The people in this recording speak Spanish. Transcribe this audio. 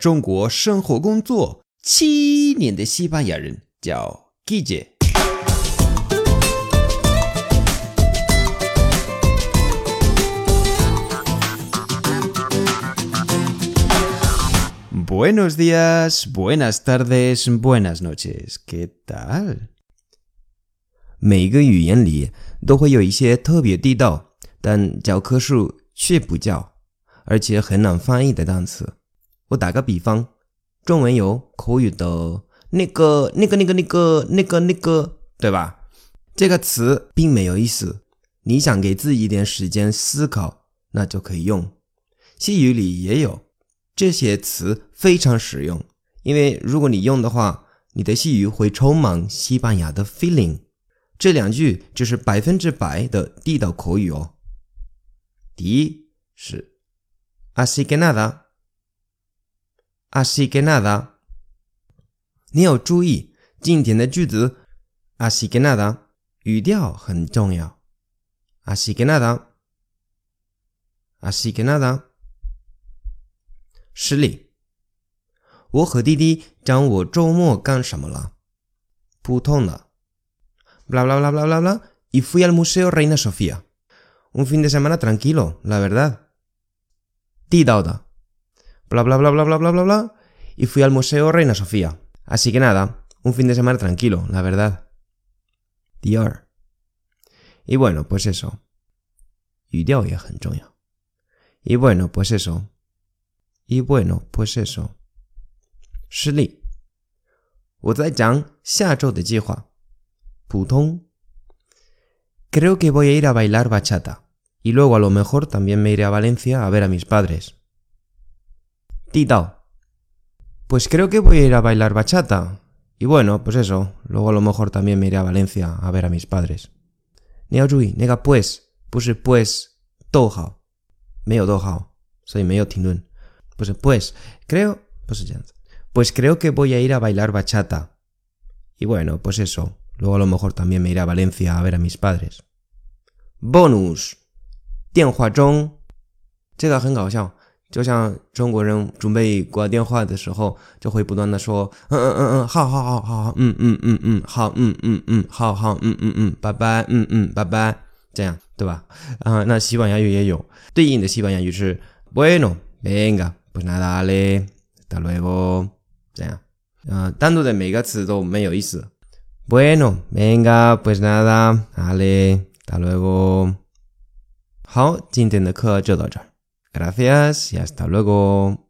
中国生活工作七年的西班牙人，叫 Guille。Buenos días, buenas tardes, buenas noches. ¿Qué tal? 每个语言里都会有一些特别地道，但教科书却不教，而且很难翻译的单词。我打个比方，中文有口语的那个、那个、那个、那个、那个、那个，对吧？这个词并没有意思，你想给自己一点时间思考，那就可以用。西语里也有这些词，非常实用，因为如果你用的话，你的西语会充满西班牙的 feeling。这两句就是百分之百的地道口语哦。第一是 así que nada，así que nada。你要注意今天的句子 así que nada 语调很重要。así que nada，así que nada。实例，我和弟弟讲我周末干什么了。普通的。bla bla bla bla bla bla, y fui al Museo Reina Sofía. Un fin de semana tranquilo, la verdad. Tidauda. Bla bla bla bla bla bla bla bla, y fui al Museo Reina Sofía. Así que nada, un fin de semana tranquilo, la verdad. Dior. Y bueno, pues eso. Y Y bueno, pues eso. Y bueno, pues eso. 示例，我在讲下周的计划。putón. Creo que voy a ir a bailar bachata. Y luego a lo mejor también me iré a Valencia a ver a mis padres. Titao. Pues creo que voy a ir a bailar bachata. Y bueno, pues eso. Luego a lo mejor también me iré a Valencia a ver a mis padres. Neojui, nega pues. Puse pues. Tohao. Meo dohao. Soy medio tindun. Pues pues. Creo. Pues, pues creo que voy a ir a bailar bachata. Y bueno, pues eso. Luego a lo mejor también me iré a Valencia a ver a mis padres. Bonus，电话中，这个很搞笑， 就像中国人准备挂电话的时候，就会不断的说，嗯嗯嗯嗯，好好好好好，嗯嗯嗯嗯，好，嗯嗯嗯，好好，嗯嗯嗯，拜拜，嗯嗯，拜拜，这样对吧？啊，那西班牙语也有对应的西班牙语是 bueno，venga，pues nada le，hasta luego，这样，啊，单独的每个词都没有意思。Bueno, venga, pues nada, dale, hasta luego. Gracias y hasta luego.